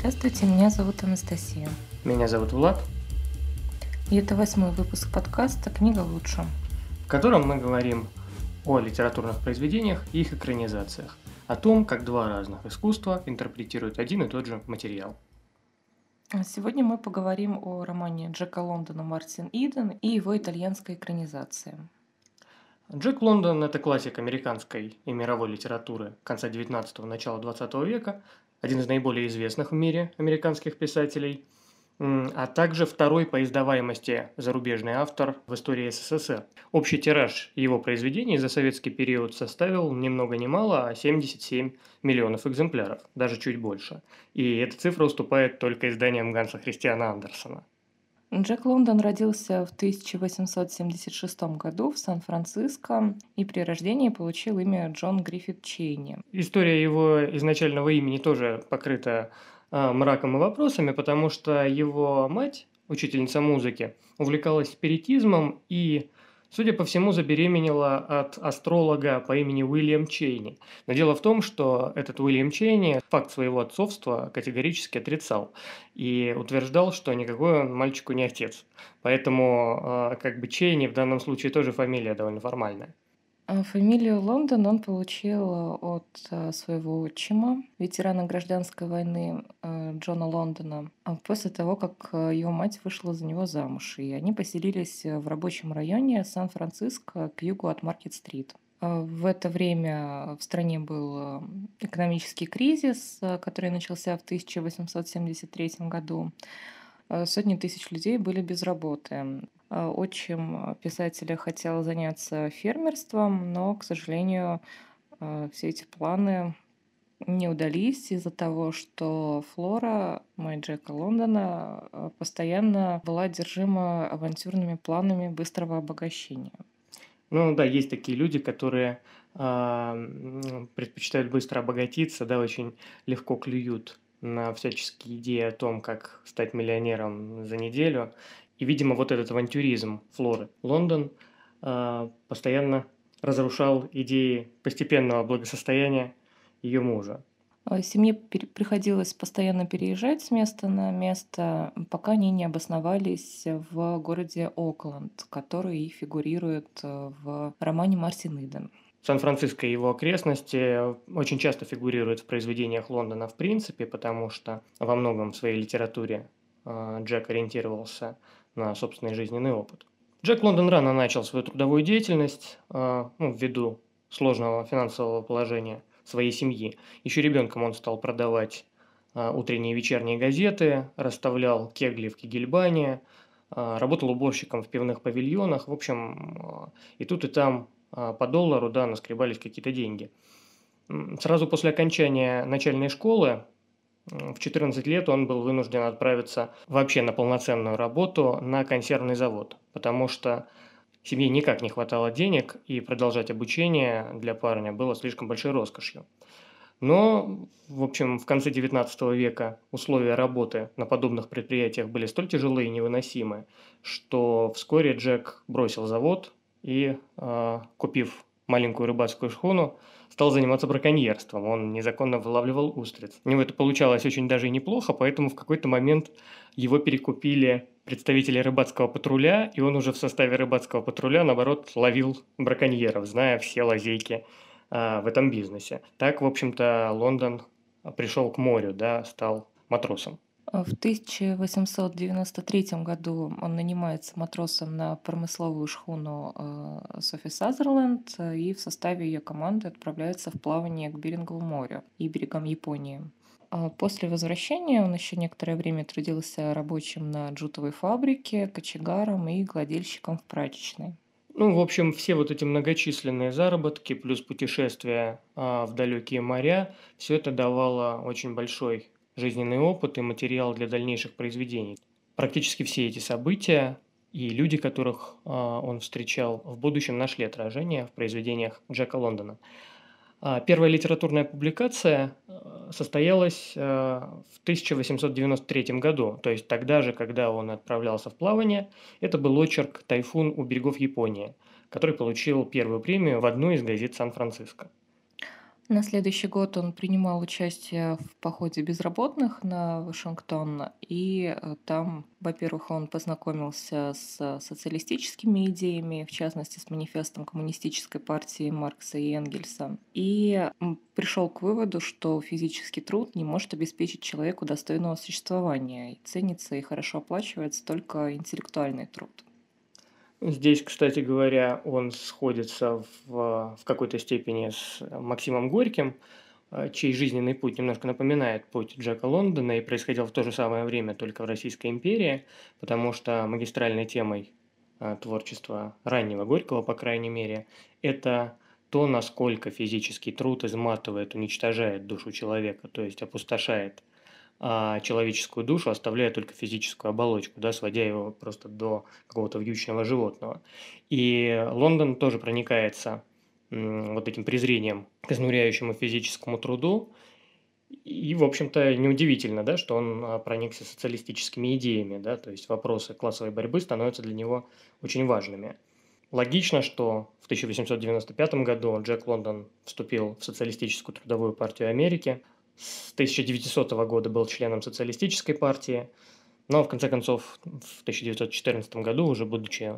Здравствуйте, меня зовут Анастасия. Меня зовут Влад. И это восьмой выпуск подкаста «Книга лучше», в котором мы говорим о литературных произведениях и их экранизациях, о том, как два разных искусства интерпретируют один и тот же материал. Сегодня мы поговорим о романе Джека Лондона «Мартин Иден» и его итальянской экранизации. Джек Лондон – это классик американской и мировой литературы конца 19-го, начала 20 века, один из наиболее известных в мире американских писателей, а также второй по издаваемости зарубежный автор в истории СССР. Общий тираж его произведений за советский период составил ни много ни мало, а 77 миллионов экземпляров, даже чуть больше. И эта цифра уступает только изданиям Ганса Христиана Андерсона. Джек Лондон родился в 1876 году в Сан-Франциско и при рождении получил имя Джон Гриффит Чейни. История его изначального имени тоже покрыта э, мраком и вопросами, потому что его мать, учительница музыки, увлекалась спиритизмом и судя по всему, забеременела от астролога по имени Уильям Чейни. Но дело в том, что этот Уильям Чейни факт своего отцовства категорически отрицал и утверждал, что никакой он мальчику не отец. Поэтому а, как бы Чейни в данном случае тоже фамилия довольно формальная. А фамилию Лондон он получил от э, своего отчима, ветерана гражданской войны э, Джона Лондона, а после того, как э, его мать вышла за него замуж. И они поселились в рабочем районе Сан-Франциско к югу от Маркет-стрит. В это время в стране был экономический кризис, который начался в 1873 году. Сотни тысяч людей были без работы. Э, отчим писателя хотел заняться фермерством, но, к сожалению, э, все эти планы не удались из-за того, что Флора, мать Джека Лондона, э, постоянно была одержима авантюрными планами быстрого обогащения. Ну да, есть такие люди, которые э, предпочитают быстро обогатиться, да, очень легко клюют на всяческие идеи о том, как стать миллионером за неделю. И, видимо, вот этот авантюризм Флоры. Лондон э, постоянно разрушал идеи постепенного благосостояния ее мужа. А семье приходилось постоянно переезжать с места на место, пока они не обосновались в городе Окленд, который фигурирует э, в романе Мартин Иден. Сан-Франциско и его окрестности очень часто фигурируют в произведениях Лондона в принципе, потому что во многом в своей литературе э, Джек ориентировался на собственный жизненный опыт. Джек Лондон рано начал свою трудовую деятельность, а, ну, ввиду сложного финансового положения своей семьи. Еще ребенком он стал продавать а, утренние и вечерние газеты, расставлял кегли в кегельбане, а, работал уборщиком в пивных павильонах. В общем, и тут и там по доллару, да, наскребались какие-то деньги. Сразу после окончания начальной школы в 14 лет он был вынужден отправиться вообще на полноценную работу на консервный завод, потому что семье никак не хватало денег, и продолжать обучение для парня было слишком большой роскошью. Но, в общем, в конце 19 века условия работы на подобных предприятиях были столь тяжелые и невыносимы, что вскоре Джек бросил завод и, э, купив маленькую рыбацкую шхуну, стал заниматься браконьерством. Он незаконно вылавливал устриц. У него это получалось очень даже и неплохо, поэтому в какой-то момент его перекупили представители рыбацкого патруля, и он уже в составе рыбацкого патруля, наоборот, ловил браконьеров, зная все лазейки а, в этом бизнесе. Так, в общем-то, Лондон пришел к морю, да, стал матросом. В 1893 году он нанимается матросом на промысловую шхуну э, Софи Сазерленд и в составе ее команды отправляется в плавание к Берингову морю и берегам Японии. А после возвращения он еще некоторое время трудился рабочим на джутовой фабрике, кочегаром и гладильщиком в прачечной. Ну, в общем, все вот эти многочисленные заработки плюс путешествия а, в далекие моря, все это давало очень большой жизненный опыт и материал для дальнейших произведений. Практически все эти события и люди, которых э, он встречал в будущем, нашли отражение в произведениях Джека Лондона. А первая литературная публикация э, состоялась в 1893 году, то есть тогда же, когда он отправлялся в плавание. Это был очерк «Тайфун у берегов Японии», который получил первую премию в одной из газет Сан-Франциско. На следующий год он принимал участие в походе безработных на Вашингтон, и э, там, во-первых, он познакомился с социалистическими идеями, в частности, с манифестом коммунистической партии Маркса и Энгельса, и пришел к выводу, что физический труд не может обеспечить человеку достойного существования, и ценится и хорошо оплачивается только интеллектуальный труд. Здесь, кстати говоря, он сходится в, в какой-то степени с Максимом Горьким, э, чей жизненный путь немножко напоминает путь Джека Лондона и происходил в то же самое время только в Российской империи, потому что магистральной темой э, творчества раннего Горького, по крайней мере, это то, насколько физический труд изматывает, уничтожает душу человека, то есть опустошает а человеческую душу, оставляя только физическую оболочку, да, сводя его просто до какого-то вьючного животного. И Лондон тоже проникается вот этим презрением к изнуряющему физическому труду. И, в общем-то, неудивительно, да, что он а, проникся социалистическими идеями, да, то есть вопросы классовой борьбы становятся для него очень важными. Логично, что в 1895 году Джек Лондон вступил в Социалистическую трудовую партию Америки, с 1900 года был членом социалистической партии, но в конце концов в 1914 году, уже будучи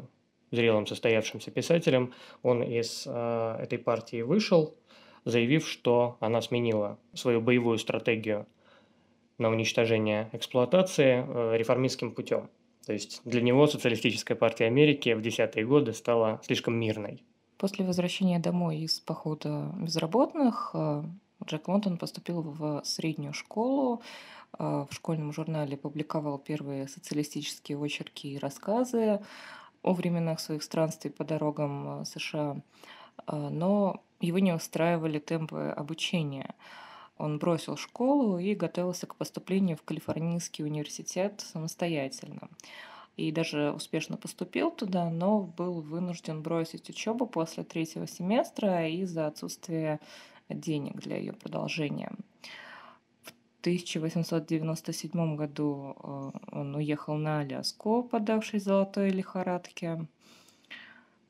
зрелым состоявшимся писателем, он из э, этой партии вышел, заявив, что она сменила свою боевую стратегию на уничтожение эксплуатации э, реформистским путем. То есть для него социалистическая партия Америки в десятые годы стала слишком мирной. После возвращения домой из похода безработных э, Джек Лондон поступил в среднюю школу, а, в школьном журнале публиковал первые социалистические очерки и рассказы о временах своих странствий по дорогам а, США, а, но его не устраивали темпы обучения. Он бросил школу и готовился к поступлению в Калифорнийский университет самостоятельно. И даже успешно поступил туда, но был вынужден бросить учебу после третьего семестра из-за отсутствия денег для ее продолжения. В 1897 году э, он уехал на Аляску, подавшись золотой лихорадке.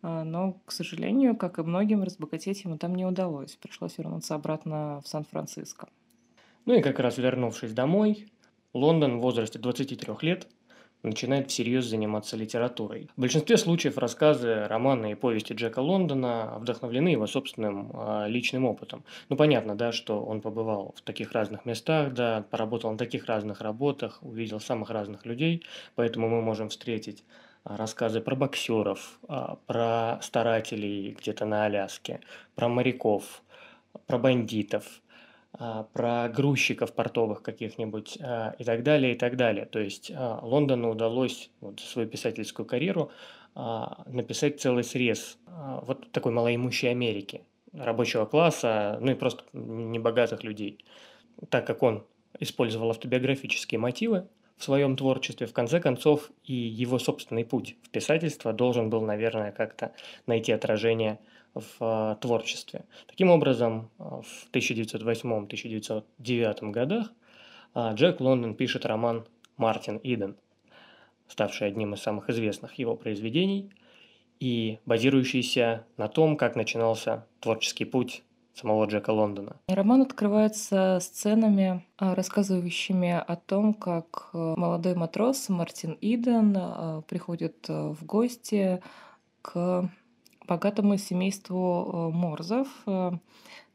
Э, но, к сожалению, как и многим, разбогатеть ему там не удалось. Пришлось вернуться обратно в Сан-Франциско. Ну и как раз вернувшись домой, Лондон в возрасте 23 лет начинает всерьез заниматься литературой. В большинстве случаев рассказы, романы и повести Джека Лондона вдохновлены его собственным э, личным опытом. Ну, понятно, да, что он побывал в таких разных местах, да, поработал на таких разных работах, увидел самых разных людей, поэтому мы можем встретить рассказы про боксеров, про старателей где-то на Аляске, про моряков, про бандитов – а, про грузчиков портовых каких-нибудь а, и так далее, и так далее. То есть а, Лондону удалось вот, свою писательскую карьеру написать целый срез вот такой малоимущей Америки, рабочего класса, ну и просто небогатых людей. Так как он использовал автобиографические мотивы в своем творчестве, в конце концов и его собственный путь в писательство должен был, наверное, как-то найти отражение в а, творчестве. Таким образом, а, в 1908-1909 годах а, Джек Лондон пишет роман «Мартин Иден», ставший одним из самых известных его произведений и базирующийся на том, как начинался творческий путь самого Джека Лондона. Роман открывается сценами, рассказывающими о том, как молодой матрос Мартин Иден приходит в гости к богатому семейству Морзов,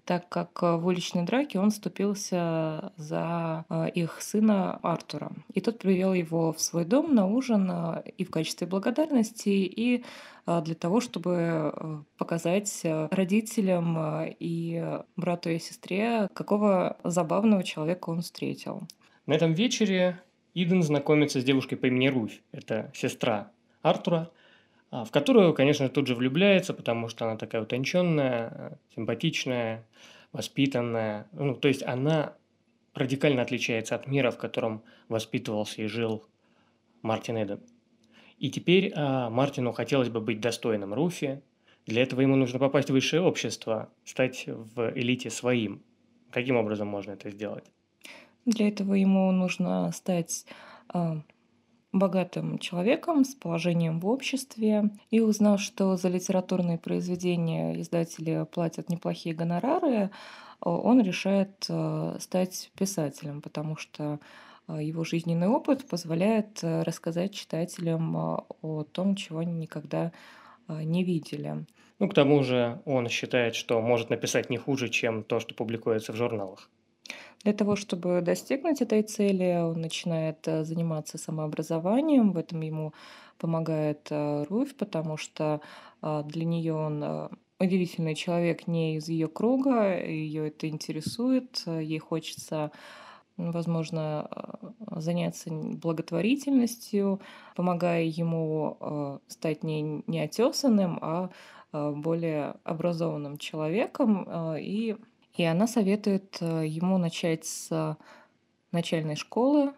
так как в уличной драке он вступился за э, их сына Артура. И тот привел его в свой дом на ужин и в качестве благодарности, и для того, чтобы показать родителям и брату и сестре, какого забавного человека он встретил. На этом вечере Иден знакомится с девушкой по имени Руфь. Это сестра Артура. А, в которую, конечно, тут же влюбляется, потому что она такая утонченная, симпатичная, воспитанная. Ну, то есть она радикально отличается от мира, в котором воспитывался и жил Мартин Эден. И теперь а, Мартину хотелось бы быть достойным Руфи. Для этого ему нужно попасть в высшее общество, стать в элите своим. Каким образом можно это сделать? Для этого ему нужно стать а, богатым человеком с положением в обществе. И узнав, что за литературные произведения издатели платят неплохие гонорары, он решает э, стать писателем, потому что э, его жизненный опыт позволяет э, рассказать читателям о том, чего они никогда не видели. Ну, к тому же он считает, что может написать не хуже, чем то, что публикуется в журналах. Для того, чтобы достигнуть этой цели, он начинает заниматься самообразованием. В этом ему помогает Руфь, потому что для нее он удивительный человек не из ее круга, ее это интересует, ей хочется возможно, э, заняться благотворительностью, помогая ему э, стать не неотесанным, а э, более образованным человеком. И, и она советует ему начать с начальной школы,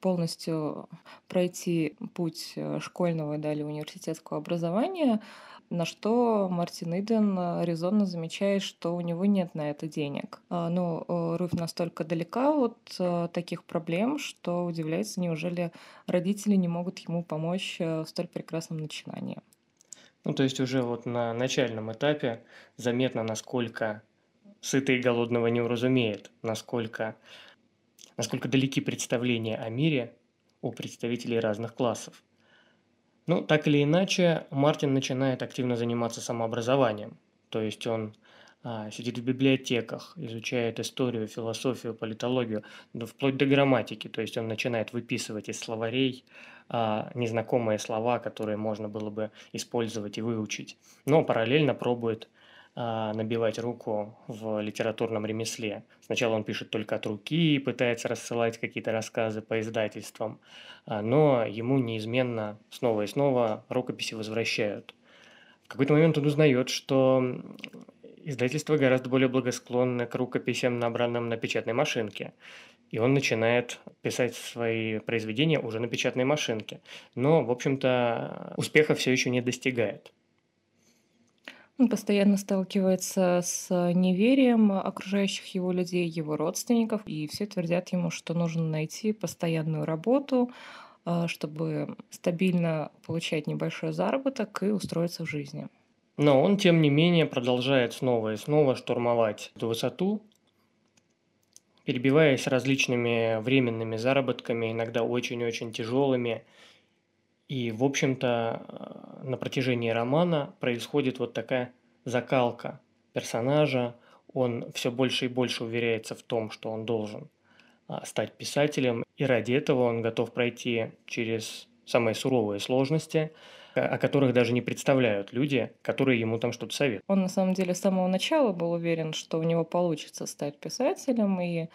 полностью пройти путь школьного и далее университетского образования, на что Мартин Иден э, резонно замечает, что у него нет на это денег. А, ну, э, Руфь настолько далека от э, таких проблем, что удивляется, неужели родители не могут ему помочь в столь прекрасном начинании. Ну, то есть уже вот на начальном этапе заметно, насколько сытый и голодного не уразумеет, насколько, насколько далеки представления о мире у представителей разных классов. Ну, так или иначе, Мартин начинает активно заниматься самообразованием. То есть он а, сидит в библиотеках, изучает историю, философию, политологию, да, вплоть до грамматики. То есть он начинает выписывать из словарей а, незнакомые слова, которые можно было бы использовать и выучить. Но параллельно пробует набивать руку в литературном ремесле. Сначала он пишет только от руки, пытается рассылать какие-то рассказы по издательствам, а, но ему неизменно снова и снова рукописи возвращают. В какой-то момент он узнает, что издательства гораздо более благосклонны к рукописям, набранным на печатной машинке. И он начинает писать свои произведения уже на печатной машинке. Но, в общем-то, успеха все еще не достигает. Он постоянно сталкивается с неверием окружающих его людей, его родственников, и все твердят ему, что нужно найти постоянную работу, а, чтобы стабильно получать небольшой заработок и устроиться в жизни. Но он, тем не менее, продолжает снова и снова штурмовать эту высоту, перебиваясь различными временными заработками, иногда очень-очень тяжелыми, и, в общем-то, э, на протяжении романа происходит вот такая закалка персонажа. Он все больше и больше уверяется в том, что он должен а, стать писателем, и ради этого он готов пройти через самые суровые сложности, о которых даже не представляют люди, которые ему там что-то советуют. Он на самом деле с самого начала был уверен, что у него получится стать писателем, и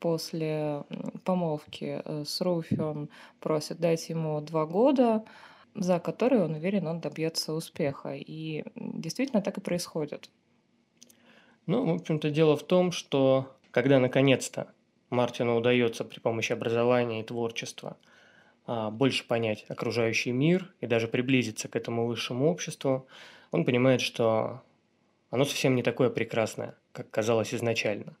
после помолвки э, с Руфи он просит дать ему два года, за которые он уверен, он добьется успеха. И действительно так и происходит. Ну, в общем-то, дело в том, что когда наконец-то Мартину удается при помощи образования и творчества а, больше понять окружающий мир и даже приблизиться к этому высшему обществу, он понимает, что оно совсем не такое прекрасное, как казалось изначально.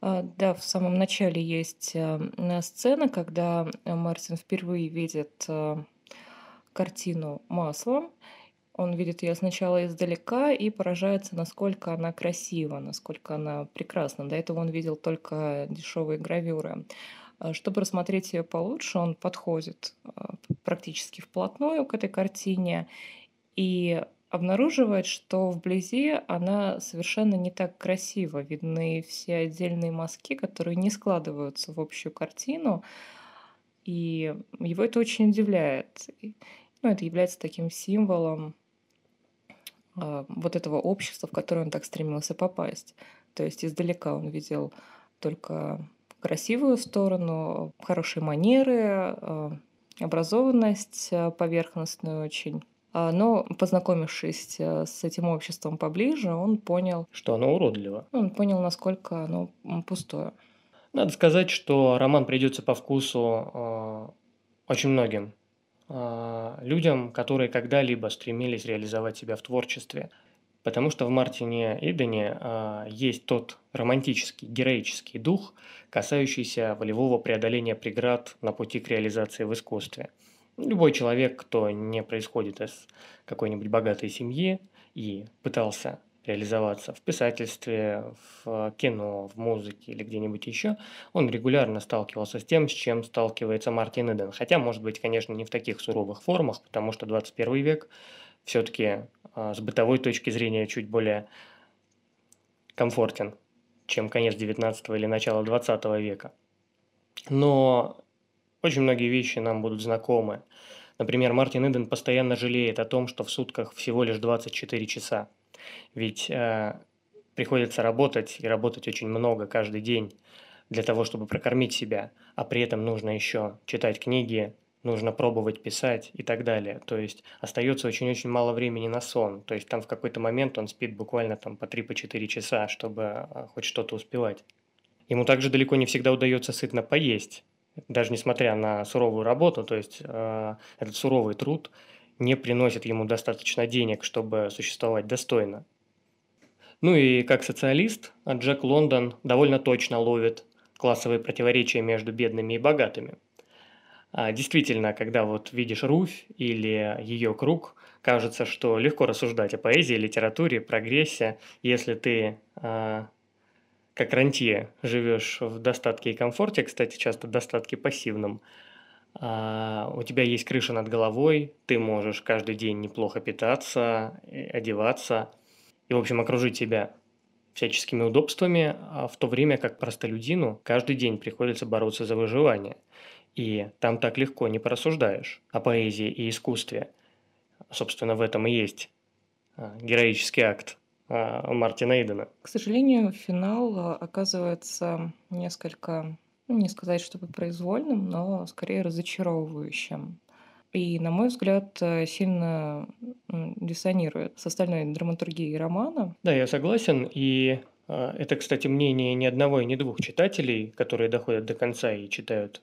А, да, в самом начале есть э, сцена, когда Мартин впервые видит э, картину маслом. Он видит ее сначала издалека и поражается, насколько она красива, насколько она прекрасна. До этого он видел только дешевые гравюры. А, чтобы рассмотреть ее получше, он подходит а, практически вплотную к этой картине и обнаруживает, что вблизи она совершенно не так красиво. Видны все отдельные мазки, которые не складываются в общую картину. И его это очень удивляет. Ну, это является таким символом э, вот этого общества, в которое он так стремился попасть. То есть издалека он видел только красивую сторону, хорошие манеры, э, образованность э, поверхностную очень. А, но познакомившись э, с этим обществом поближе, он понял... Что оно уродливо. Он понял, насколько оно пустое. Надо сказать, что роман придется по вкусу э, очень многим э, людям, которые когда-либо стремились реализовать себя в творчестве. Потому что в Мартине Идене а, есть тот романтический, героический дух, касающийся волевого преодоления преград на пути к реализации в искусстве. Любой человек, кто не происходит из какой-нибудь богатой семьи и пытался реализоваться в писательстве, в кино, в музыке или где-нибудь еще, он регулярно сталкивался с тем, с чем сталкивается Мартин Иден. Хотя, может быть, конечно, не в таких суровых формах, потому что 21 век все-таки а, с бытовой точки зрения чуть более комфортен, чем конец 19 или начало 20 века. Но очень многие вещи нам будут знакомы. Например, Мартин Иден постоянно жалеет о том, что в сутках всего лишь 24 часа. Ведь э, приходится работать и работать очень много каждый день для того, чтобы прокормить себя, а при этом нужно еще читать книги, нужно пробовать писать и так далее. То есть остается очень-очень мало времени на сон. То есть там в какой-то момент он спит буквально там по 3-4 по часа, чтобы а, хоть что-то успевать. Ему также далеко не всегда удается сытно поесть, даже несмотря на суровую работу, то есть э, этот суровый труд не приносит ему достаточно денег, чтобы существовать достойно. Ну и как социалист, Джек Лондон довольно точно ловит классовые противоречия между бедными и богатыми – а, действительно, когда вот видишь Руфь или ее круг, кажется, что легко рассуждать о поэзии, литературе, прогрессе, если ты а, как рантье живешь в достатке и комфорте, кстати, часто достатке пассивном, а, у тебя есть крыша над головой, ты можешь каждый день неплохо питаться, одеваться и, в общем, окружить себя всяческими удобствами, а в то время как простолюдину каждый день приходится бороться за выживание – и там так легко не порассуждаешь о поэзии и искусстве. Собственно, в этом и есть а, героический акт Мартина Эйдена. К сожалению, финал а, оказывается несколько, ну, не сказать, чтобы произвольным, но скорее разочаровывающим. И, на мой взгляд, сильно диссонирует с остальной драматургией романа. Да, я согласен. И это, кстати, мнение ни одного и ни двух читателей, которые доходят до конца и читают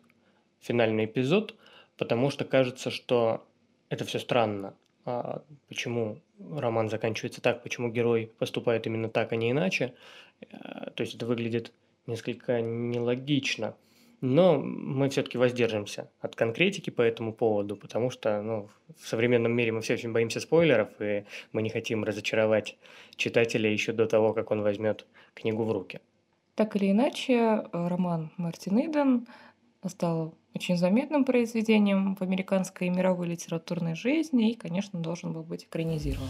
финальный эпизод, потому что кажется, что это все странно. А почему роман заканчивается так, почему герой поступает именно так, а не иначе. Э, то есть это выглядит несколько нелогично. Но мы все-таки воздержимся от конкретики по этому поводу, потому что ну, в современном мире мы все очень боимся спойлеров, и мы не хотим разочаровать читателя еще до того, как он возьмет книгу в руки. Так или иначе, э, роман Мартин Иден стал очень заметным произведением в американской и мировой литературной жизни и, конечно, должен был быть экранизирован.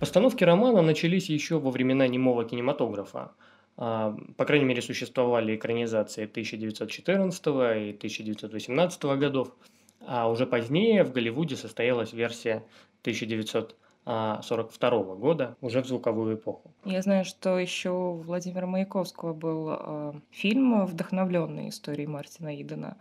Постановки романа начались еще во времена немого кинематографа. А, по крайней мере, существовали экранизации 1914 и 1918 годов, а уже позднее в Голливуде состоялась версия 1900 1942 года, уже в звуковую эпоху. Я знаю, что еще у Владимира Маяковского был э, фильм, вдохновленный историей Мартина Идена.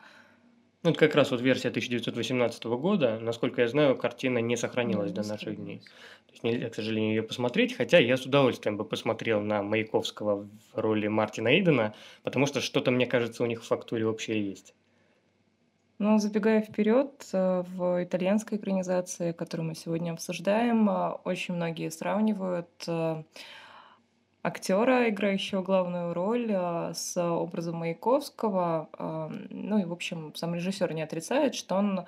Ну, это как раз вот версия 1918 года. Насколько я знаю, картина не сохранилась не до наших дней. То есть нельзя, к сожалению, ее посмотреть, хотя я с удовольствием бы посмотрел на Маяковского в роли Мартина Идена, потому что что-то, мне кажется, у них в фактуре общее есть. Ну, забегая вперед, э, в итальянской экранизации, которую мы сегодня обсуждаем, э, очень многие сравнивают э, актера, играющего главную роль, с образом Маяковского. Ну и, в общем, сам режиссер не отрицает, что он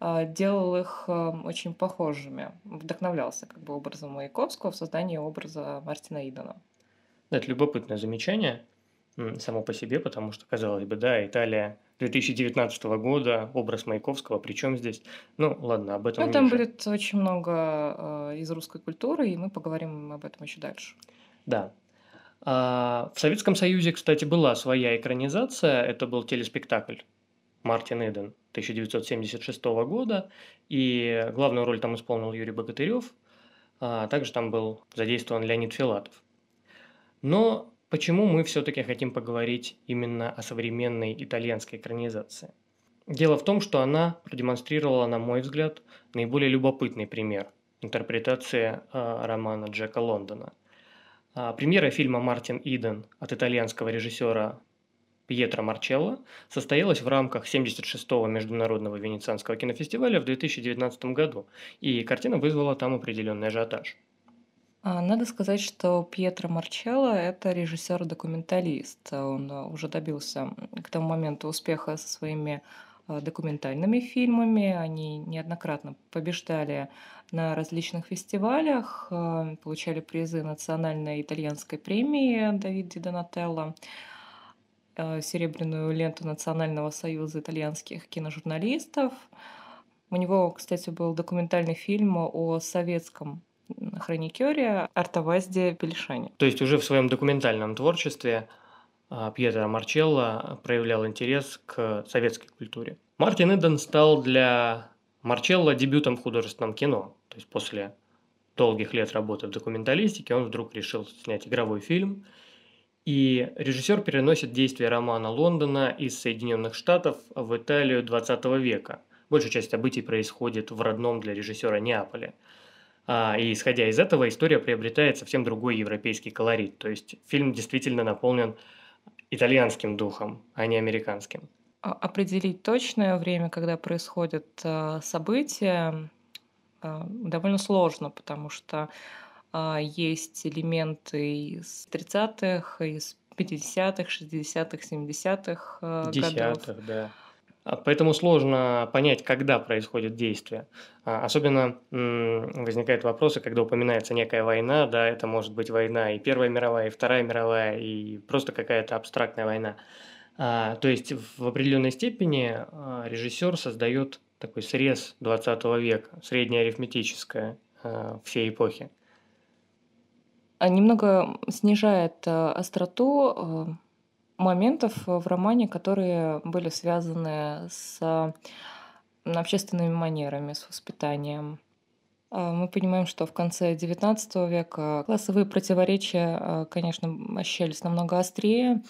делал их очень похожими, вдохновлялся как бы образом Маяковского в создании образа Мартина Идона. Это любопытное замечание само по себе, потому что, казалось бы, да, Италия 2019 года, образ Маяковского, причем здесь? Ну, ладно, об этом Ну, там будет очень много э, из русской культуры, и мы поговорим об этом еще дальше. Да. А, в Советском Союзе, кстати, была своя экранизация, это был телеспектакль Мартин Иден 1976 года, и главную роль там исполнил Юрий Богатырев, а также там был задействован Леонид Филатов. Но Почему мы все-таки хотим поговорить именно о современной итальянской экранизации? Дело в том, что она продемонстрировала, на мой взгляд, наиболее любопытный пример интерпретации э, романа Джека Лондона. А, премьера фильма «Мартин Иден» от итальянского режиссера Пьетро Марчелло состоялась в рамках 76-го Международного Венецианского кинофестиваля в 2019 году, и картина вызвала там определенный ажиотаж. А, надо сказать, что Пьетро Марчелло– это режиссер-документалист. Он а, уже добился к тому моменту успеха со своими а, документальными фильмами. Они неоднократно побеждали на различных фестивалях, получали призы национальной итальянской премии Давиди Донателло, серебряную ленту Национального союза итальянских киножурналистов. У него, кстати, был документальный фильм о советском хроникере Артавазде Пелешани. То есть уже в своем документальном творчестве а, Пьетро Марчелло проявлял интерес к советской культуре. Мартин Иден стал для Марчелло дебютом в художественном кино. То есть после долгих лет работы в документалистике он вдруг решил снять игровой фильм. И режиссер переносит действие романа Лондона из Соединенных Штатов в Италию 20 века. Большая часть событий происходит в родном для режиссера Неаполе – а, и исходя из этого, история приобретает совсем другой европейский колорит. То есть фильм действительно наполнен итальянским духом, а не американским. А, определить точное время, когда происходят э, события, э, довольно сложно, потому что э, есть элементы из 30-х, из 50-х, 60-х, 70-х годов. да. А, поэтому сложно понять, когда происходит действие. А, особенно возникают вопросы, когда упоминается некая война, да, это может быть война и Первая мировая, и Вторая мировая, и просто какая-то абстрактная война. А, то есть в определенной степени режиссер создает такой срез 20 века, среднеарифметическое всей эпохи. Немного снижает остроту моментов в романе, которые были связаны с общественными манерами, с воспитанием. А, мы понимаем, что в конце XIX века классовые противоречия, а, конечно, ощущались намного острее.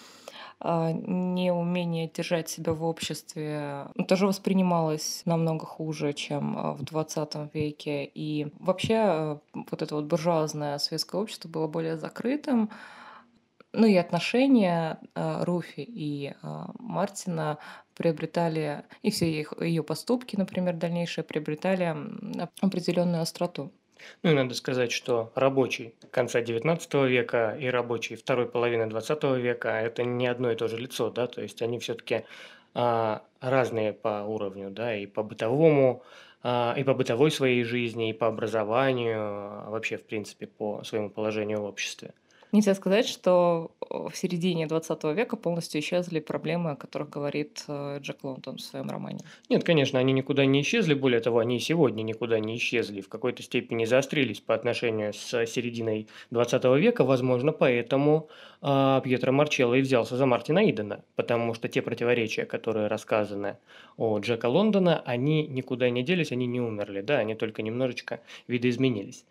А, неумение держать себя в обществе тоже воспринималось намного хуже, чем в XX веке. И вообще вот это вот буржуазное светское общество было более закрытым, ну и отношения э, Руфи и э, Мартина приобретали, и все их, ее поступки, например, дальнейшие, приобретали определенную остроту. Ну и надо сказать, что рабочий конца XIX века и рабочий второй половины XX века – это не одно и то же лицо, да, то есть они все-таки а, разные по уровню, да, и по бытовому, а, и по бытовой своей жизни, и по образованию, а вообще, в принципе, по своему положению в обществе. Нельзя сказать, что в середине 20 века полностью исчезли проблемы, о которых говорит э, Джек Лондон в своем романе. Нет, конечно, они никуда не исчезли. Более того, они и сегодня никуда не исчезли. В какой-то степени заострились по отношению с серединой 20 века. Возможно, поэтому э, Пьетро Марчелло и взялся за Мартина Идена. Потому что те противоречия, которые рассказаны о Джека Лондона, они никуда не делись, они не умерли. Да, они только немножечко видоизменились.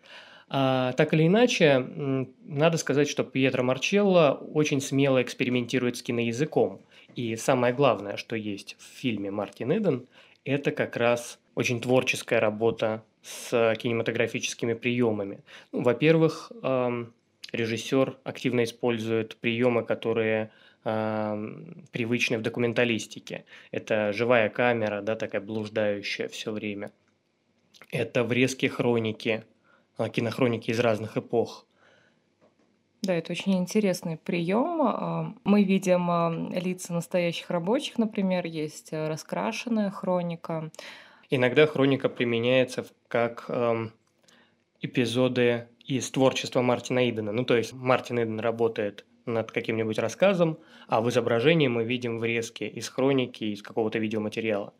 А, так или иначе, надо сказать, что Пьетро Марчелло очень смело экспериментирует с киноязыком. И самое главное, что есть в фильме «Мартин Иден», это как раз очень творческая работа с кинематографическими приемами. Ну, во-первых, режиссер активно использует приемы, которые привычны в документалистике. Это живая камера, да, такая блуждающая все время. Это врезки хроники, кинохроники из разных эпох. Да, это очень интересный прием. А, мы видим а, лица настоящих рабочих, например, есть раскрашенная хроника. Иногда хроника применяется как эпизоды из творчества Мартина Идена. Ну, то есть Мартин Иден работает над каким-нибудь рассказом, а в изображении мы видим врезки из хроники, из какого-то видеоматериала.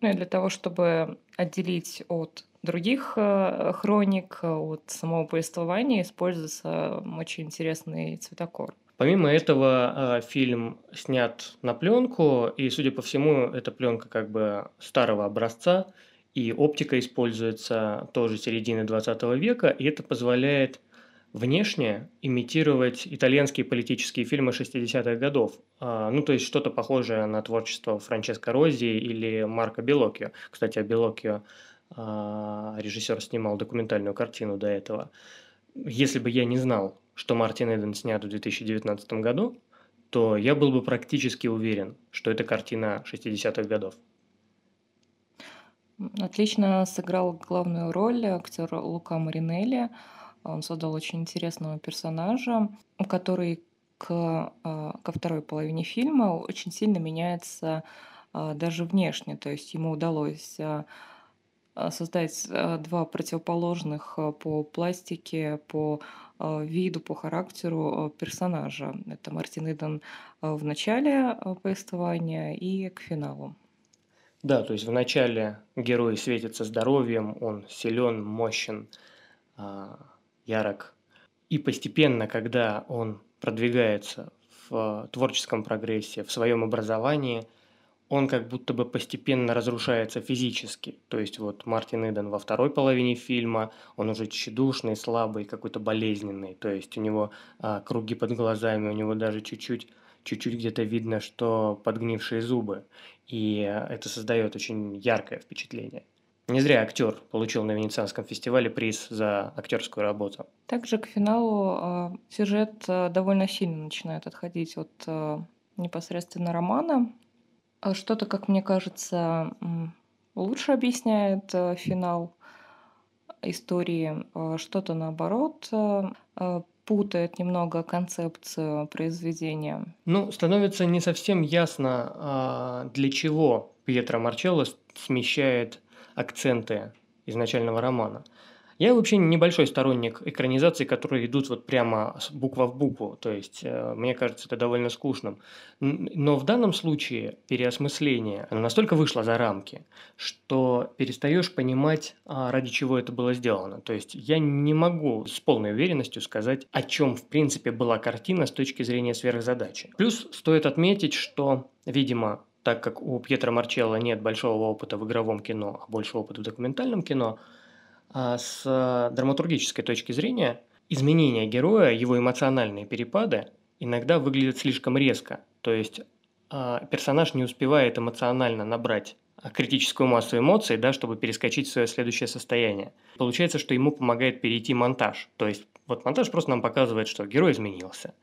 И для того, чтобы отделить от других э, хроник, от самого повествования используется очень интересный цветокор. Помимо этого, э, фильм снят на пленку, и, судя по всему, эта пленка как бы старого образца, и оптика используется тоже середины 20 века, и это позволяет внешне имитировать итальянские политические фильмы 60-х годов. А, ну, то есть что-то похожее на творчество Франческо Рози или Марко Белокио. Кстати, о Белокио а, режиссер снимал документальную картину до этого. Если бы я не знал, что Мартин Эден снят в 2019 году, то я был бы практически уверен, что это картина 60-х годов. Отлично сыграл главную роль актер Лука Маринелли. Он создал очень интересного персонажа, который к, а, ко второй половине фильма очень сильно меняется а, даже внешне. То есть ему удалось а, создать два противоположных по пластике, по виду, по характеру персонажа. Это Мартин Иден в начале повествования и к финалу. Да, то есть в начале герой светится здоровьем, он силен, мощен, ярок. И постепенно, когда он продвигается в творческом прогрессе, в своем образовании, он как будто бы постепенно разрушается физически. То есть вот Мартин Иден во второй половине фильма, он уже тщедушный, слабый, какой-то болезненный. То есть у него а, круги под глазами, у него даже чуть-чуть чуть-чуть где-то видно, что подгнившие зубы. И это создает очень яркое впечатление. Не зря актер получил на Венецианском фестивале приз за актерскую работу. Также к финалу э, сюжет э, довольно сильно начинает отходить от э, непосредственно романа. Что-то, как мне кажется, лучше объясняет э, финал истории, э, что-то наоборот э, путает немного концепцию произведения. Ну, становится не совсем ясно, для чего Пьетро Марчелло смещает акценты изначального романа. Я вообще небольшой сторонник экранизаций, которые идут вот прямо буква в букву, то есть э, мне кажется это довольно скучным. Но в данном случае переосмысление оно настолько вышло за рамки, что перестаешь понимать, а, ради чего это было сделано. То есть я не могу с полной уверенностью сказать, о чем в принципе была картина с точки зрения сверхзадачи. Плюс стоит отметить, что, видимо, так как у Пьетро Марчелло нет большого опыта в игровом кино, а больше опыта в документальном кино, а с драматургической точки зрения изменения героя, его эмоциональные перепады иногда выглядят слишком резко. То есть а, персонаж не успевает эмоционально набрать критическую массу эмоций, да, чтобы перескочить в свое следующее состояние. Получается, что ему помогает перейти монтаж. То есть вот монтаж просто нам показывает, что герой изменился.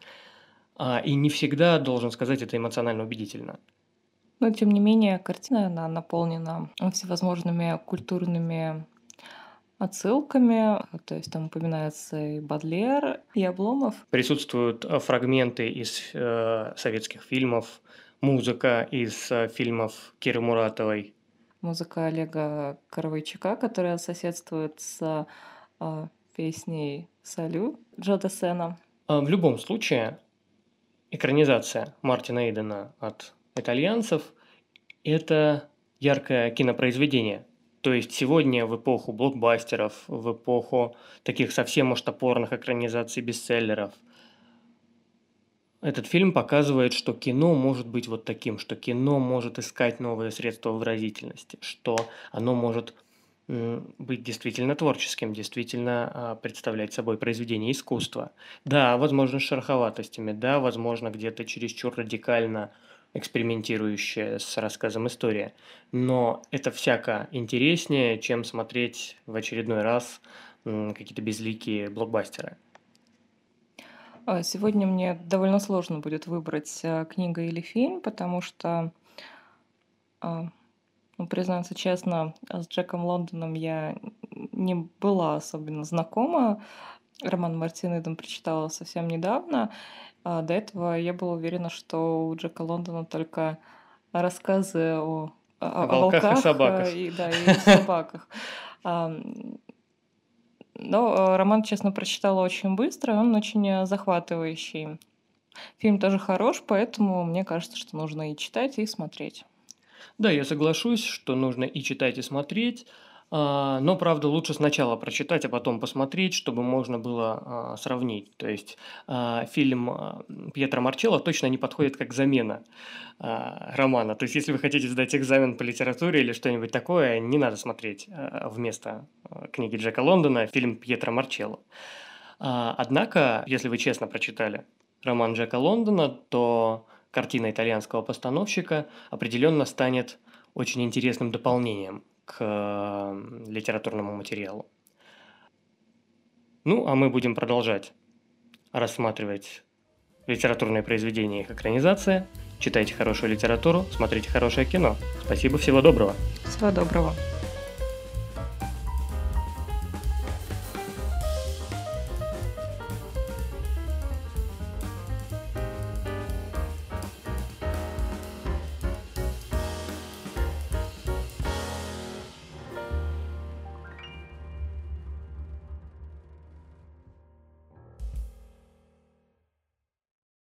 А, и не всегда, должен сказать, это эмоционально убедительно. Но, тем не менее, картина она наполнена всевозможными культурными отсылками, то есть там упоминается и Бадлер, и Обломов. Присутствуют э, фрагменты из э, советских фильмов, музыка из э, фильмов Киры Муратовой. Музыка Олега Коровайчука, которая соседствует с э, песней «Салют» Джода Сена. А в любом случае, экранизация Мартина Эйдена от итальянцев – это яркое кинопроизведение. То есть сегодня в эпоху блокбастеров, в эпоху таких совсем уж топорных экранизаций бестселлеров, этот фильм показывает, что кино может быть вот таким, что кино может искать новые средства выразительности, что оно может быть действительно творческим, действительно а, представлять собой произведение искусства. Да, возможно, с шероховатостями, да, возможно, где-то чересчур радикально экспериментирующая с рассказом история. Но это всяко интереснее, чем смотреть в очередной раз какие-то безликие блокбастеры. А, сегодня мне довольно сложно будет выбрать а, книга или фильм, потому что, а, ну, признаться честно, с Джеком Лондоном я не была особенно знакома. Роман Мартин Иден прочитала совсем недавно. А до этого я была уверена, что у Джека Лондона только рассказы о, о, о волках, волках и собаках. И, да, и собаках. Но э, роман, честно, прочитала очень быстро, он очень захватывающий. Фильм тоже хорош, поэтому мне кажется, что нужно и читать, и смотреть. Да, я соглашусь, что нужно и читать, и смотреть. А, но, правда, лучше сначала прочитать, а потом посмотреть, чтобы можно было а, сравнить. То есть а, фильм Пьетро Марчелло точно не подходит как замена романа. То есть если вы хотите сдать экзамен по литературе или что-нибудь такое, не надо смотреть вместо книги Джека Лондона фильм Пьетро Марчелло. Однако, если вы честно прочитали роман Джека Лондона, то картина итальянского постановщика определенно станет очень интересным дополнением к литературному материалу. Ну, а мы будем продолжать рассматривать литературные произведения и их экранизация. Читайте хорошую литературу, смотрите хорошее кино. Спасибо, всего доброго. Всего доброго.